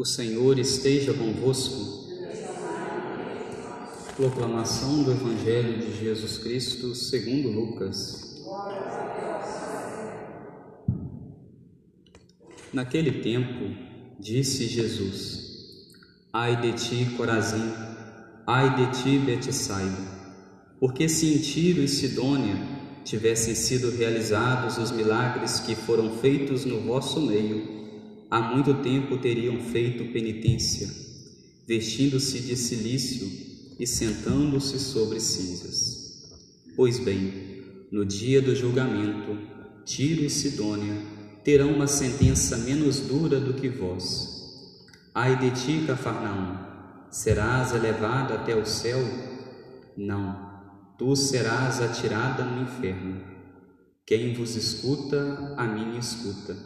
O Senhor esteja convosco. Proclamação do Evangelho de Jesus Cristo segundo Lucas. Naquele tempo, disse Jesus: Ai de ti, Corazim, ai de ti, Betsaida, porque se em Tiro e Sidônia tivessem sido realizados os milagres que foram feitos no vosso meio, há muito tempo teriam feito penitência, vestindo-se de silício e sentando-se sobre cinzas. Pois bem, no dia do julgamento, Tiro e Sidônia terão uma sentença menos dura do que vós. Ai de ti, Cafarnaum, serás elevada até o céu? Não, tu serás atirada no inferno. Quem vos escuta, a mim escuta,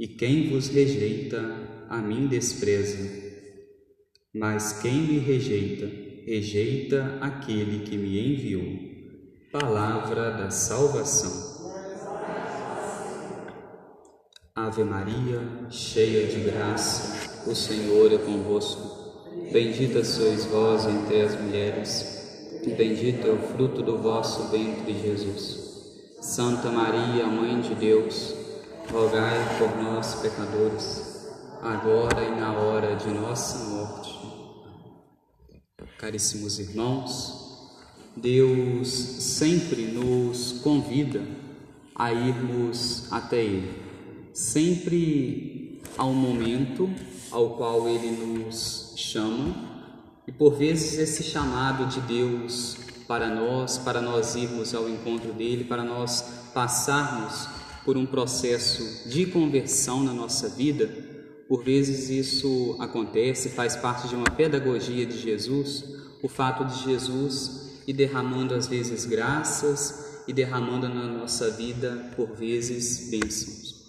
e quem vos rejeita, a mim despreza. Mas quem me rejeita, rejeita aquele que me enviou. Palavra da salvação. Ave Maria, cheia de graça, o Senhor é convosco. Bendita sois vós entre as mulheres, e bendito é o fruto do vosso ventre, Jesus. Santa Maria, Mãe de Deus, rogai por nós, pecadores, agora e na hora de nossa morte. Caríssimos irmãos, Deus sempre nos convida a irmos até Ele sempre há um momento ao qual ele nos chama e por vezes esse chamado de Deus para nós, para nós irmos ao encontro dele, para nós passarmos por um processo de conversão na nossa vida, por vezes isso acontece, faz parte de uma pedagogia de Jesus, o fato de Jesus ir derramando às vezes graças e derramando na nossa vida por vezes bênçãos.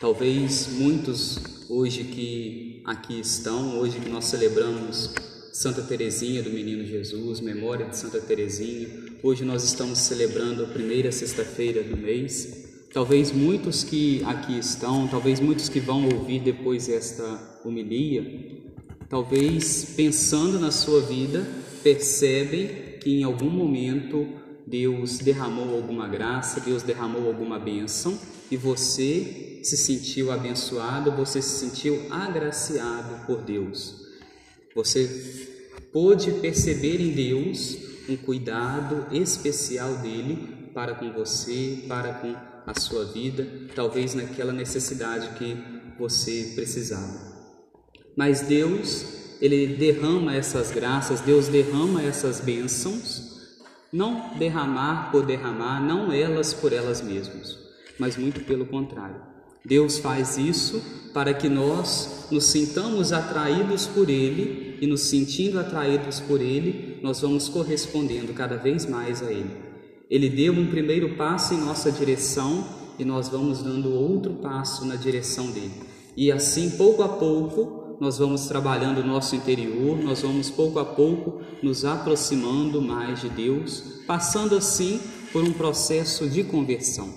Talvez muitos hoje que aqui estão, hoje que nós celebramos Santa Teresinha do Menino Jesus, memória de Santa Teresinha, hoje nós estamos celebrando a primeira sexta-feira do mês. Talvez muitos que aqui estão, talvez muitos que vão ouvir depois esta homilia, talvez pensando na sua vida, percebem que em algum momento Deus derramou alguma graça, Deus derramou alguma bênção e você se sentiu abençoado, você se sentiu agraciado por Deus. Você pôde perceber em Deus um cuidado especial dele para com você, para com a sua vida, talvez naquela necessidade que você precisava. Mas Deus, ele derrama essas graças, Deus derrama essas bênçãos não derramar por derramar, não elas por elas mesmas, mas muito pelo contrário. Deus faz isso para que nós nos sintamos atraídos por Ele e, nos sentindo atraídos por Ele, nós vamos correspondendo cada vez mais a Ele. Ele deu um primeiro passo em nossa direção e nós vamos dando outro passo na direção dele. E assim, pouco a pouco, nós vamos trabalhando o nosso interior, nós vamos pouco a pouco nos aproximando mais de Deus, passando assim por um processo de conversão.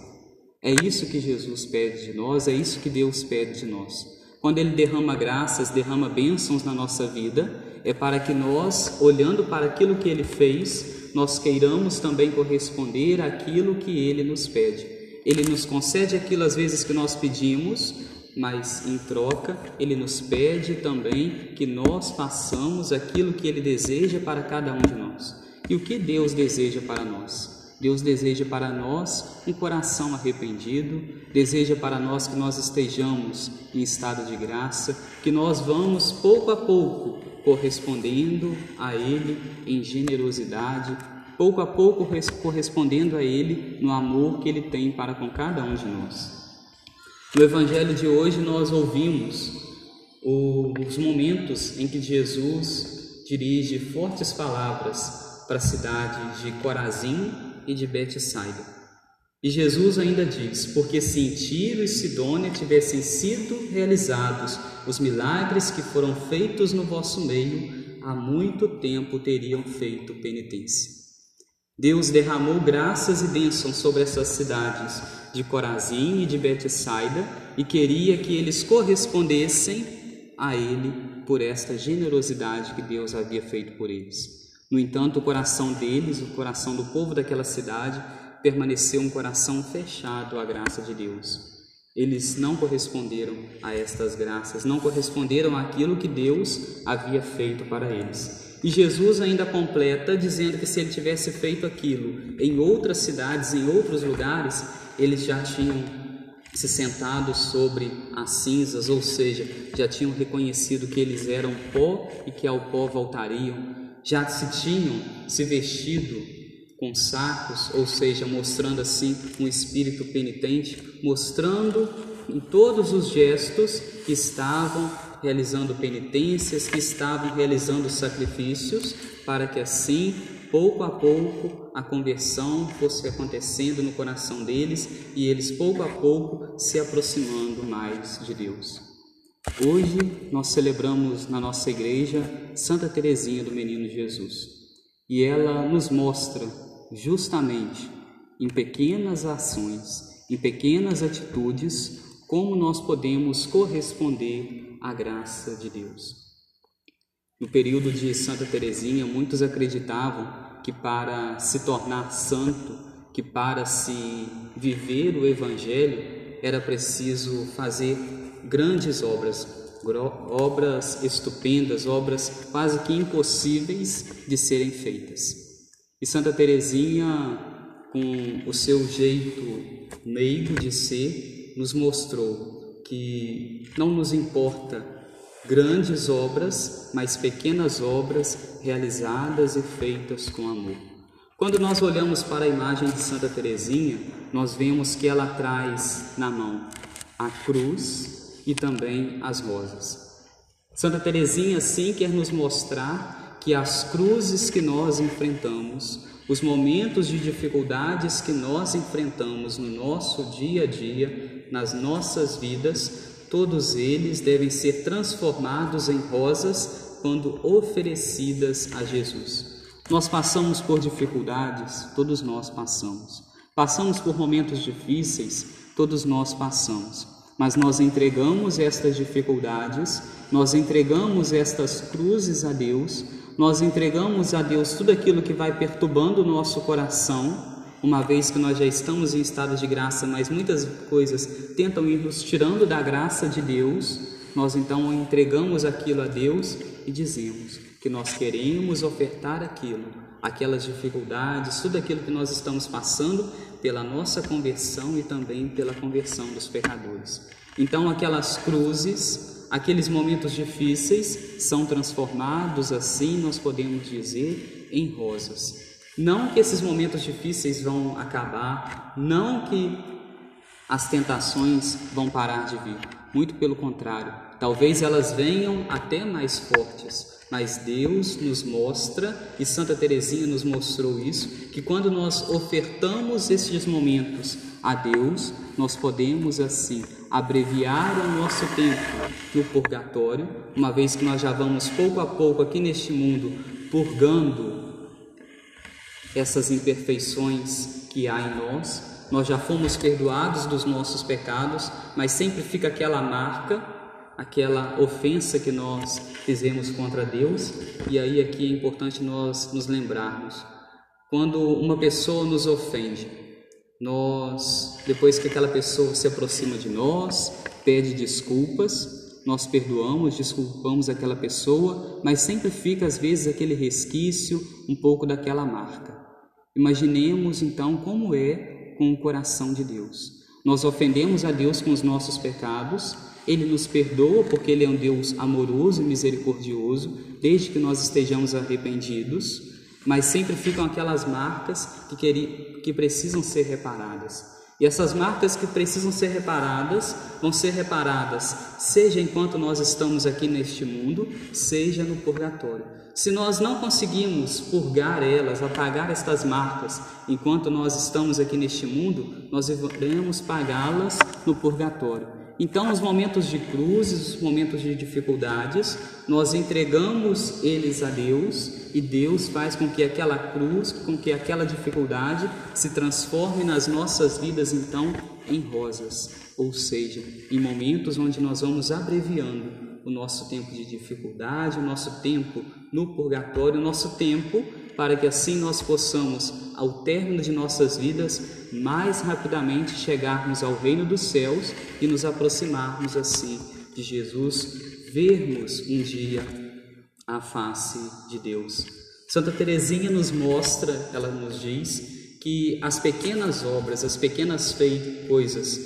É isso que Jesus pede de nós, é isso que Deus pede de nós. Quando Ele derrama graças, derrama bênçãos na nossa vida, é para que nós, olhando para aquilo que Ele fez, nós queiramos também corresponder àquilo que Ele nos pede. Ele nos concede aquilo às vezes que nós pedimos, mas em troca ele nos pede também que nós façamos aquilo que ele deseja para cada um de nós. E o que Deus deseja para nós? Deus deseja para nós um coração arrependido, deseja para nós que nós estejamos em estado de graça, que nós vamos pouco a pouco correspondendo a Ele em generosidade, pouco a pouco correspondendo a Ele no amor que Ele tem para com cada um de nós. No Evangelho de hoje, nós ouvimos os momentos em que Jesus dirige fortes palavras para a cidade de Corazim e de Betsaida. E Jesus ainda diz: Porque se em Tiro e Sidônia tivessem sido realizados os milagres que foram feitos no vosso meio, há muito tempo teriam feito penitência. Deus derramou graças e bênçãos sobre essas cidades de Corazim e de Betsaida e queria que eles correspondessem a ele por esta generosidade que Deus havia feito por eles. No entanto, o coração deles, o coração do povo daquela cidade, permaneceu um coração fechado à graça de Deus. Eles não corresponderam a estas graças, não corresponderam àquilo que Deus havia feito para eles. E Jesus ainda completa dizendo que se ele tivesse feito aquilo em outras cidades, em outros lugares, eles já tinham se sentado sobre as cinzas, ou seja, já tinham reconhecido que eles eram pó e que ao pó voltariam, já se tinham se vestido com sacos, ou seja, mostrando assim um espírito penitente, mostrando em todos os gestos que estavam realizando penitências, que estavam realizando sacrifícios, para que assim, pouco a pouco, a conversão fosse acontecendo no coração deles e eles, pouco a pouco, se aproximando mais de Deus. Hoje nós celebramos na nossa igreja Santa Teresinha do Menino Jesus e ela nos mostra justamente em pequenas ações, em pequenas atitudes, como nós podemos corresponder à graça de Deus. No período de Santa Teresinha, muitos acreditavam que para se tornar santo, que para se viver o evangelho, era preciso fazer grandes obras, obras estupendas, obras quase que impossíveis de serem feitas. E Santa Teresinha, com o seu jeito meigo de ser, nos mostrou que não nos importa grandes obras, mas pequenas obras realizadas e feitas com amor. Quando nós olhamos para a imagem de Santa Teresinha, nós vemos que ela traz na mão a cruz e também as rosas. Santa Teresinha sim quer nos mostrar que as cruzes que nós enfrentamos, os momentos de dificuldades que nós enfrentamos no nosso dia a dia, nas nossas vidas, todos eles devem ser transformados em rosas quando oferecidas a Jesus. Nós passamos por dificuldades, todos nós passamos. Passamos por momentos difíceis, todos nós passamos. Mas nós entregamos estas dificuldades, nós entregamos estas cruzes a Deus nós entregamos a Deus tudo aquilo que vai perturbando o nosso coração, uma vez que nós já estamos em estado de graça, mas muitas coisas tentam ir nos tirando da graça de Deus, nós então entregamos aquilo a Deus e dizemos que nós queremos ofertar aquilo, aquelas dificuldades, tudo aquilo que nós estamos passando pela nossa conversão e também pela conversão dos pecadores. Então, aquelas cruzes aqueles momentos difíceis são transformados, assim nós podemos dizer, em rosas. Não que esses momentos difíceis vão acabar, não que as tentações vão parar de vir, muito pelo contrário, talvez elas venham até mais fortes. Mas Deus nos mostra, e Santa Teresinha nos mostrou isso, que quando nós ofertamos esses momentos a Deus, nós podemos assim abreviar o nosso tempo no purgatório, uma vez que nós já vamos pouco a pouco aqui neste mundo purgando essas imperfeições que há em nós. Nós já fomos perdoados dos nossos pecados, mas sempre fica aquela marca, aquela ofensa que nós fizemos contra Deus. E aí aqui é importante nós nos lembrarmos. Quando uma pessoa nos ofende, nós, depois que aquela pessoa se aproxima de nós, pede desculpas, nós perdoamos, desculpamos aquela pessoa, mas sempre fica às vezes aquele resquício, um pouco daquela marca. Imaginemos então como é com o coração de Deus. Nós ofendemos a Deus com os nossos pecados, Ele nos perdoa porque Ele é um Deus amoroso e misericordioso, desde que nós estejamos arrependidos mas sempre ficam aquelas marcas que, queri, que precisam ser reparadas. E essas marcas que precisam ser reparadas vão ser reparadas, seja enquanto nós estamos aqui neste mundo, seja no purgatório. Se nós não conseguimos purgar elas, apagar estas marcas enquanto nós estamos aqui neste mundo, nós iremos pagá-las no purgatório. Então, os momentos de cruzes, os momentos de dificuldades, nós entregamos eles a Deus e Deus faz com que aquela cruz, com que aquela dificuldade se transforme nas nossas vidas, então, em rosas, ou seja, em momentos onde nós vamos abreviando o nosso tempo de dificuldade, o nosso tempo no purgatório, o nosso tempo para que assim nós possamos, ao término de nossas vidas, mais rapidamente chegarmos ao reino dos céus e nos aproximarmos assim de Jesus, vermos um dia a face de Deus. Santa Teresinha nos mostra, ela nos diz, que as pequenas obras, as pequenas coisas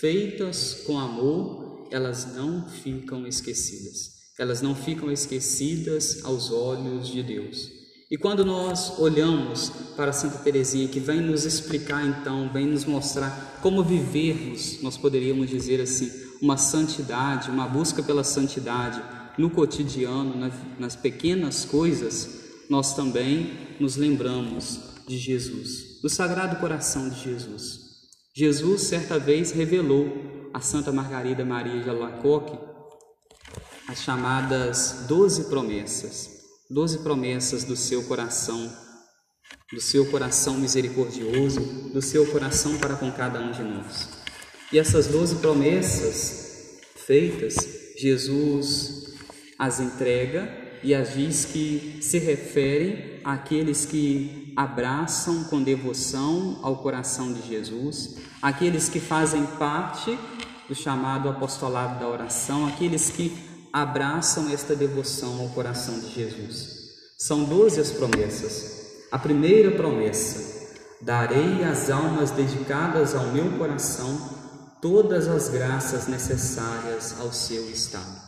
feitas com amor, elas não ficam esquecidas. Elas não ficam esquecidas aos olhos de Deus. E quando nós olhamos para Santa Teresinha, que vem nos explicar então, vem nos mostrar como vivermos, nós poderíamos dizer assim, uma santidade, uma busca pela santidade no cotidiano, nas pequenas coisas, nós também nos lembramos de Jesus, do Sagrado Coração de Jesus. Jesus, certa vez, revelou a Santa Margarida Maria de Alacoque as chamadas doze promessas doze promessas do seu coração, do seu coração misericordioso, do seu coração para com cada um de nós. E essas doze promessas feitas, Jesus as entrega e as diz que se referem àqueles que abraçam com devoção ao coração de Jesus, aqueles que fazem parte do chamado apostolado da oração, aqueles que abraçam esta devoção ao coração de Jesus. São doze as promessas. A primeira promessa: darei às almas dedicadas ao meu coração todas as graças necessárias ao seu estado.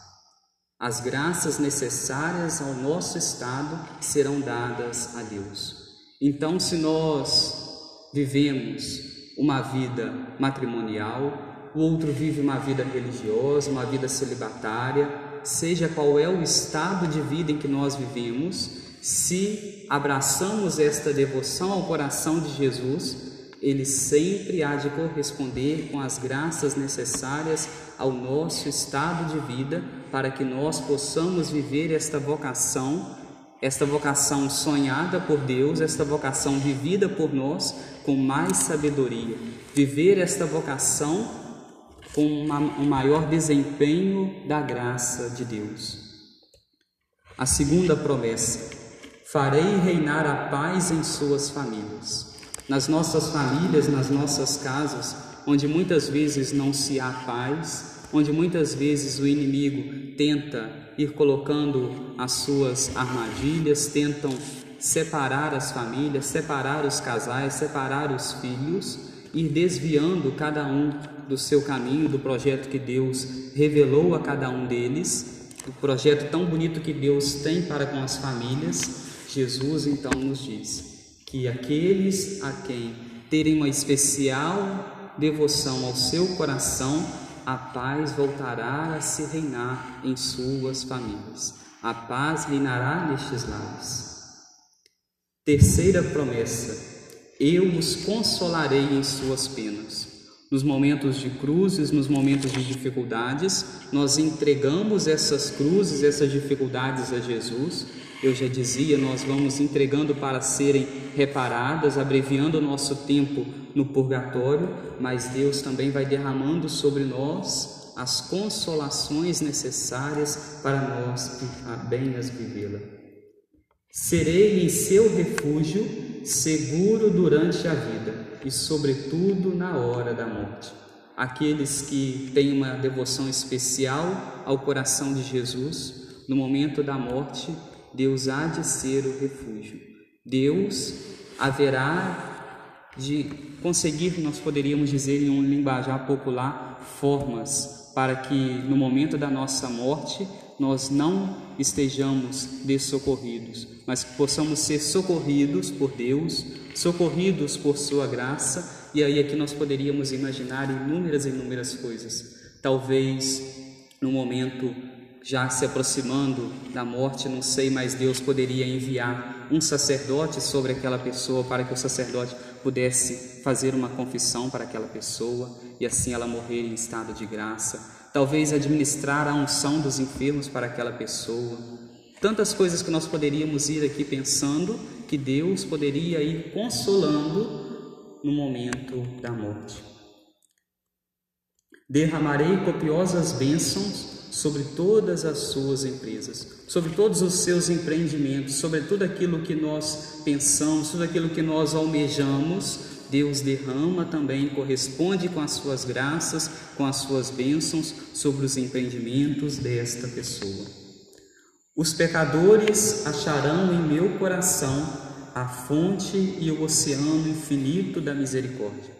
As graças necessárias ao nosso estado serão dadas a Deus. Então, se nós vivemos uma vida matrimonial, o outro vive uma vida religiosa, uma vida celibatária, seja qual é o estado de vida em que nós vivemos, se abraçamos esta devoção ao coração de Jesus, ele sempre há de corresponder com as graças necessárias ao nosso estado de vida para que nós possamos viver esta vocação, esta vocação sonhada por Deus, esta vocação vivida por nós com mais sabedoria. Viver esta vocação com uma, um maior desempenho da graça de Deus. A segunda promessa: farei reinar a paz em suas famílias. Nas nossas famílias, nas nossas casas, onde muitas vezes não se há paz, onde muitas vezes o inimigo tenta ir colocando as suas armadilhas, tentam separar as famílias, separar os casais, separar os filhos, ir desviando cada um do seu caminho, do projeto que Deus revelou a cada um deles, o projeto tão bonito que Deus tem para com as famílias, Jesus então nos diz que aqueles a quem terem uma especial devoção ao seu coração, a paz voltará a se reinar em suas famílias. A paz reinará nestes lares. Terceira promessa: eu os consolarei em suas penas. Nos momentos de cruzes, nos momentos de dificuldades, nós entregamos essas cruzes, essas dificuldades a Jesus. Eu já dizia, nós vamos entregando para serem reparadas, abreviando o nosso tempo no purgatório, mas Deus também vai derramando sobre nós as consolações necessárias para nós bem as vivê-la. Serei em seu refúgio, seguro durante a vida e, sobretudo, na hora da morte. Aqueles que têm uma devoção especial ao coração de Jesus, no momento da morte, Deus há de ser o refúgio. Deus haverá de conseguir, nós poderíamos dizer em um linguajar popular, formas para que no momento da nossa morte nós não estejamos dessocorridos, mas que possamos ser socorridos por Deus, socorridos por Sua graça, e aí aqui nós poderíamos imaginar inúmeras e inúmeras coisas. Talvez no momento já se aproximando da morte, não sei, mas Deus poderia enviar um sacerdote sobre aquela pessoa para que o sacerdote pudesse fazer uma confissão para aquela pessoa e assim ela morrer em estado de graça talvez administrar a unção dos enfermos para aquela pessoa. Tantas coisas que nós poderíamos ir aqui pensando que Deus poderia ir consolando no momento da morte. Derramarei copiosas bênçãos sobre todas as suas empresas, sobre todos os seus empreendimentos, sobre tudo aquilo que nós pensamos, tudo aquilo que nós almejamos, Deus derrama também, corresponde com as suas graças, com as suas bênçãos sobre os empreendimentos desta pessoa. Os pecadores acharão em meu coração a fonte e o oceano infinito da misericórdia.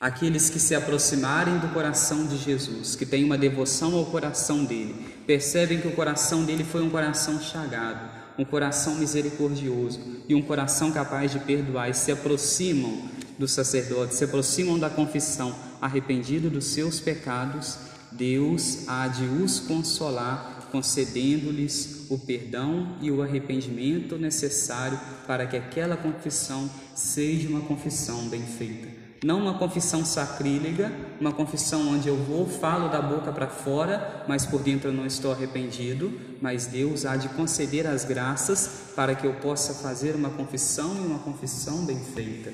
Aqueles que se aproximarem do coração de Jesus, que têm uma devoção ao coração dele, percebem que o coração dele foi um coração chagado, um coração misericordioso e um coração capaz de perdoar, e se aproximam do sacerdote, se aproximam da confissão, arrependido dos seus pecados, Deus há de os consolar concedendo-lhes o perdão e o arrependimento necessário para que aquela confissão seja uma confissão bem feita. Não uma confissão sacrílega, uma confissão onde eu vou, falo da boca para fora, mas por dentro eu não estou arrependido, mas Deus há de conceder as graças para que eu possa fazer uma confissão e uma confissão bem feita.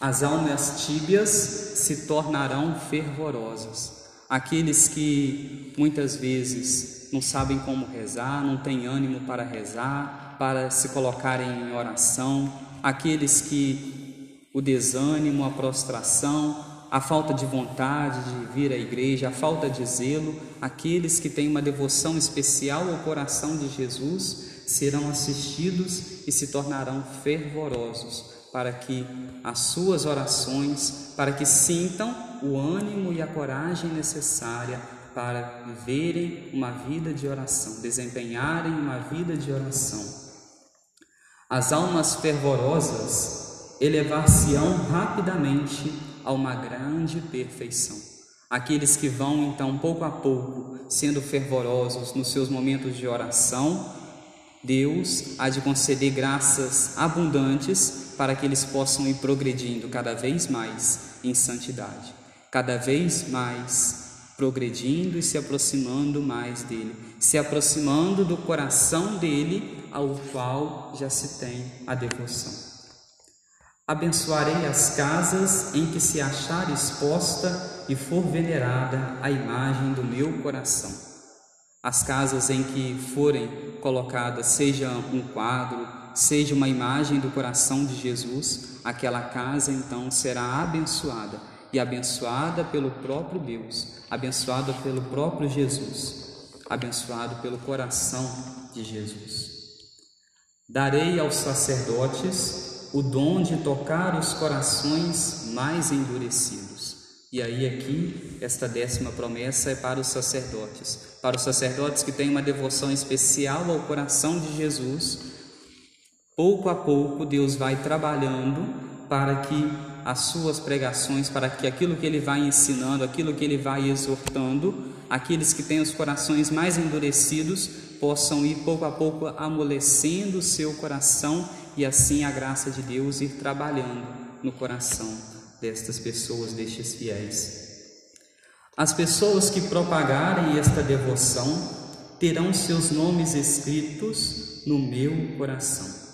As almas tíbias se tornarão fervorosas aqueles que muitas vezes não sabem como rezar, não têm ânimo para rezar, para se colocarem em oração, aqueles que o desânimo, a prostração, a falta de vontade de vir à igreja, a falta de zelo, aqueles que têm uma devoção especial ao coração de Jesus serão assistidos e se tornarão fervorosos para que as suas orações, para que sintam o ânimo e a coragem necessária para viverem uma vida de oração, desempenharem uma vida de oração. As almas fervorosas elevar-se-ão rapidamente a uma grande perfeição. Aqueles que vão então pouco a pouco sendo fervorosos nos seus momentos de oração, Deus há de conceder graças abundantes para que eles possam ir progredindo cada vez mais em santidade, cada vez mais progredindo e se aproximando mais dele, se aproximando do coração dele, ao qual já se tem a devoção. Abençoarei as casas em que se achar exposta e for venerada a imagem do meu coração. As casas em que forem colocadas, seja um quadro, seja uma imagem do coração de Jesus, aquela casa então será abençoada e abençoada pelo próprio Deus, abençoada pelo próprio Jesus, abençoado pelo coração de Jesus. Darei aos sacerdotes o dom de tocar os corações mais endurecidos. E aí, aqui, esta décima promessa é para os sacerdotes, para os sacerdotes que têm uma devoção especial ao coração de Jesus Pouco a pouco, Deus vai trabalhando para que as suas pregações, para que aquilo que ele vai ensinando, aquilo que ele vai exortando, aqueles que têm os corações mais endurecidos possam ir pouco a pouco amolecendo o seu coração e assim a graça de Deus ir trabalhando no coração destas pessoas, destes fiéis. As pessoas que propagarem esta devoção terão seus nomes escritos no meu coração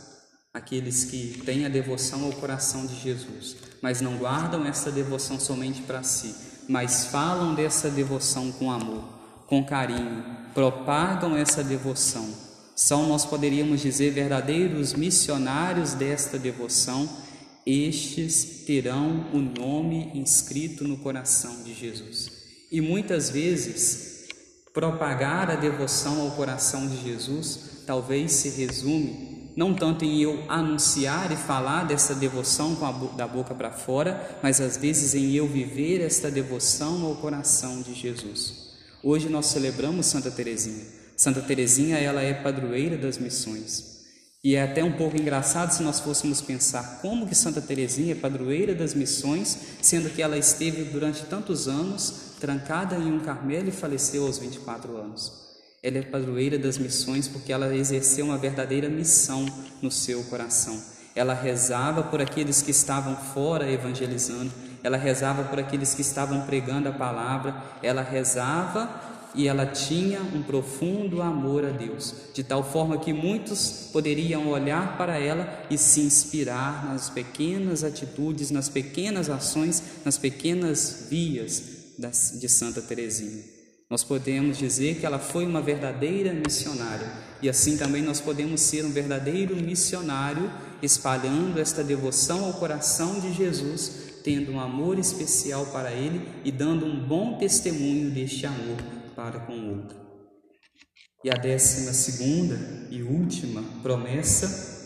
aqueles que têm a devoção ao coração de Jesus, mas não guardam essa devoção somente para si, mas falam dessa devoção com amor, com carinho, propagam essa devoção. São, nós poderíamos dizer, verdadeiros missionários desta devoção. Estes terão o nome inscrito no coração de Jesus. E muitas vezes, propagar a devoção ao coração de Jesus talvez se resume não tanto em eu anunciar e falar dessa devoção da boca para fora, mas às vezes em eu viver esta devoção ao coração de Jesus. Hoje nós celebramos Santa Teresinha. Santa Teresinha, ela é padroeira das missões. E é até um pouco engraçado se nós fôssemos pensar como que Santa Teresinha é padroeira das missões, sendo que ela esteve durante tantos anos trancada em um Carmelo e faleceu aos 24 anos. Ela é padroeira das missões porque ela exerceu uma verdadeira missão no seu coração. Ela rezava por aqueles que estavam fora evangelizando, ela rezava por aqueles que estavam pregando a palavra, ela rezava e ela tinha um profundo amor a Deus, de tal forma que muitos poderiam olhar para ela e se inspirar nas pequenas atitudes, nas pequenas ações, nas pequenas vias de Santa Teresinha. Nós podemos dizer que ela foi uma verdadeira missionária e assim também nós podemos ser um verdadeiro missionário espalhando esta devoção ao coração de Jesus, tendo um amor especial para ele e dando um bom testemunho deste amor para com o outro. E a décima segunda e última promessa,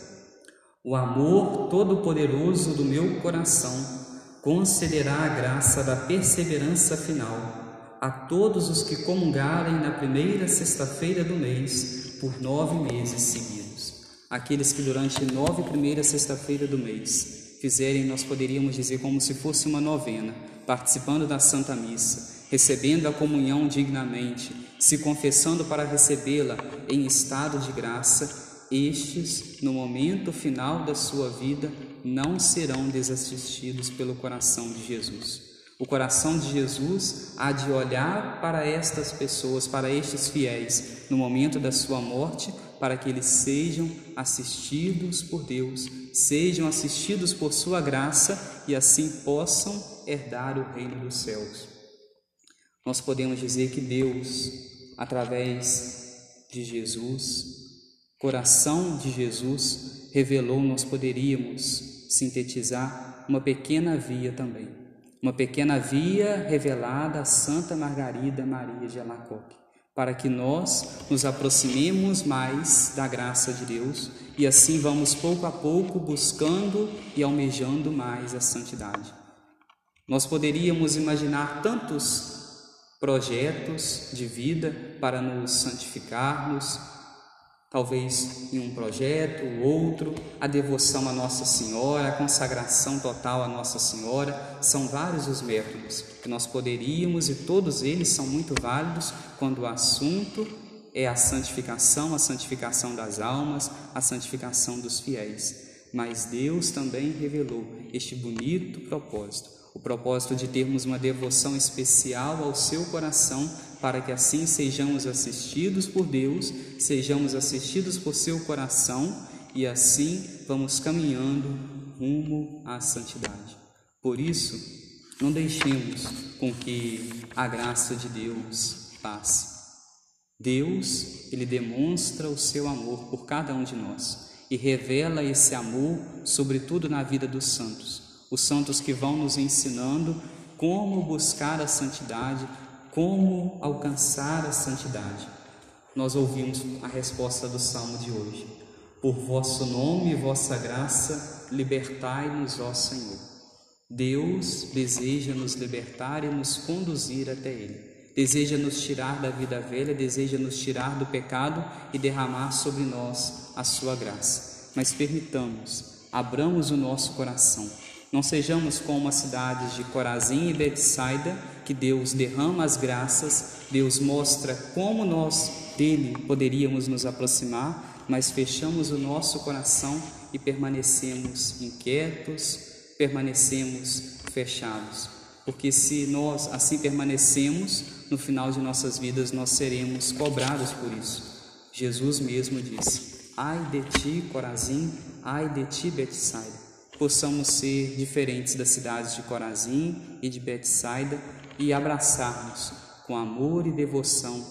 o amor todo-poderoso do meu coração concederá a graça da perseverança final a todos os que comungarem na primeira sexta-feira do mês por nove meses seguidos. Aqueles que durante nove primeiras sexta-feira do mês fizerem, nós poderíamos dizer como se fosse uma novena, participando da Santa Missa, recebendo a comunhão dignamente, se confessando para recebê-la em estado de graça, estes, no momento final da sua vida, não serão desassistidos pelo coração de Jesus. O coração de Jesus há de olhar para estas pessoas, para estes fiéis, no momento da sua morte, para que eles sejam assistidos por Deus, sejam assistidos por sua graça e assim possam herdar o reino dos céus. Nós podemos dizer que Deus, através de Jesus, coração de Jesus, revelou, nós poderíamos sintetizar uma pequena via também uma pequena via revelada a Santa Margarida Maria de Alacoque, para que nós nos aproximemos mais da graça de Deus e assim vamos pouco a pouco buscando e almejando mais a santidade. Nós poderíamos imaginar tantos projetos de vida para nos santificarmos, talvez em um projeto ou outro, a devoção a Nossa Senhora, a consagração total a Nossa Senhora, são vários os métodos que nós poderíamos e todos eles são muito válidos quando o assunto é a santificação, a santificação das almas, a santificação dos fiéis. Mas Deus também revelou este bonito propósito, o propósito de termos uma devoção especial ao seu coração para que assim sejamos assistidos por Deus, sejamos assistidos por seu coração e assim vamos caminhando rumo à santidade. Por isso, não deixemos com que a graça de Deus passe. Deus, ele demonstra o seu amor por cada um de nós e revela esse amor sobretudo na vida dos santos. Os santos que vão nos ensinando como buscar a santidade, como alcançar a santidade? Nós ouvimos a resposta do salmo de hoje. Por vosso nome e vossa graça, libertai-nos, ó Senhor. Deus deseja nos libertar e nos conduzir até Ele. Deseja nos tirar da vida velha, deseja nos tirar do pecado e derramar sobre nós a sua graça. Mas permitamos, abramos o nosso coração não sejamos como as cidades de Corazim e Betsaida, que Deus derrama as graças, Deus mostra como nós dele poderíamos nos aproximar, mas fechamos o nosso coração e permanecemos inquietos, permanecemos fechados. Porque se nós assim permanecemos, no final de nossas vidas nós seremos cobrados por isso. Jesus mesmo disse: Ai de ti, Corazim, ai de ti, Betsaida possamos ser diferentes das cidades de Corazim e de Betsaida e abraçarmos com amor e devoção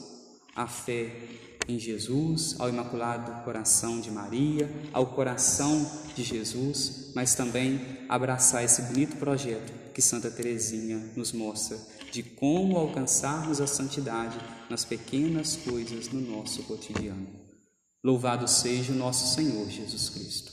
a fé em Jesus, ao Imaculado Coração de Maria, ao coração de Jesus, mas também abraçar esse bonito projeto que Santa Teresinha nos mostra de como alcançarmos a santidade nas pequenas coisas no nosso cotidiano. Louvado seja o nosso Senhor Jesus Cristo.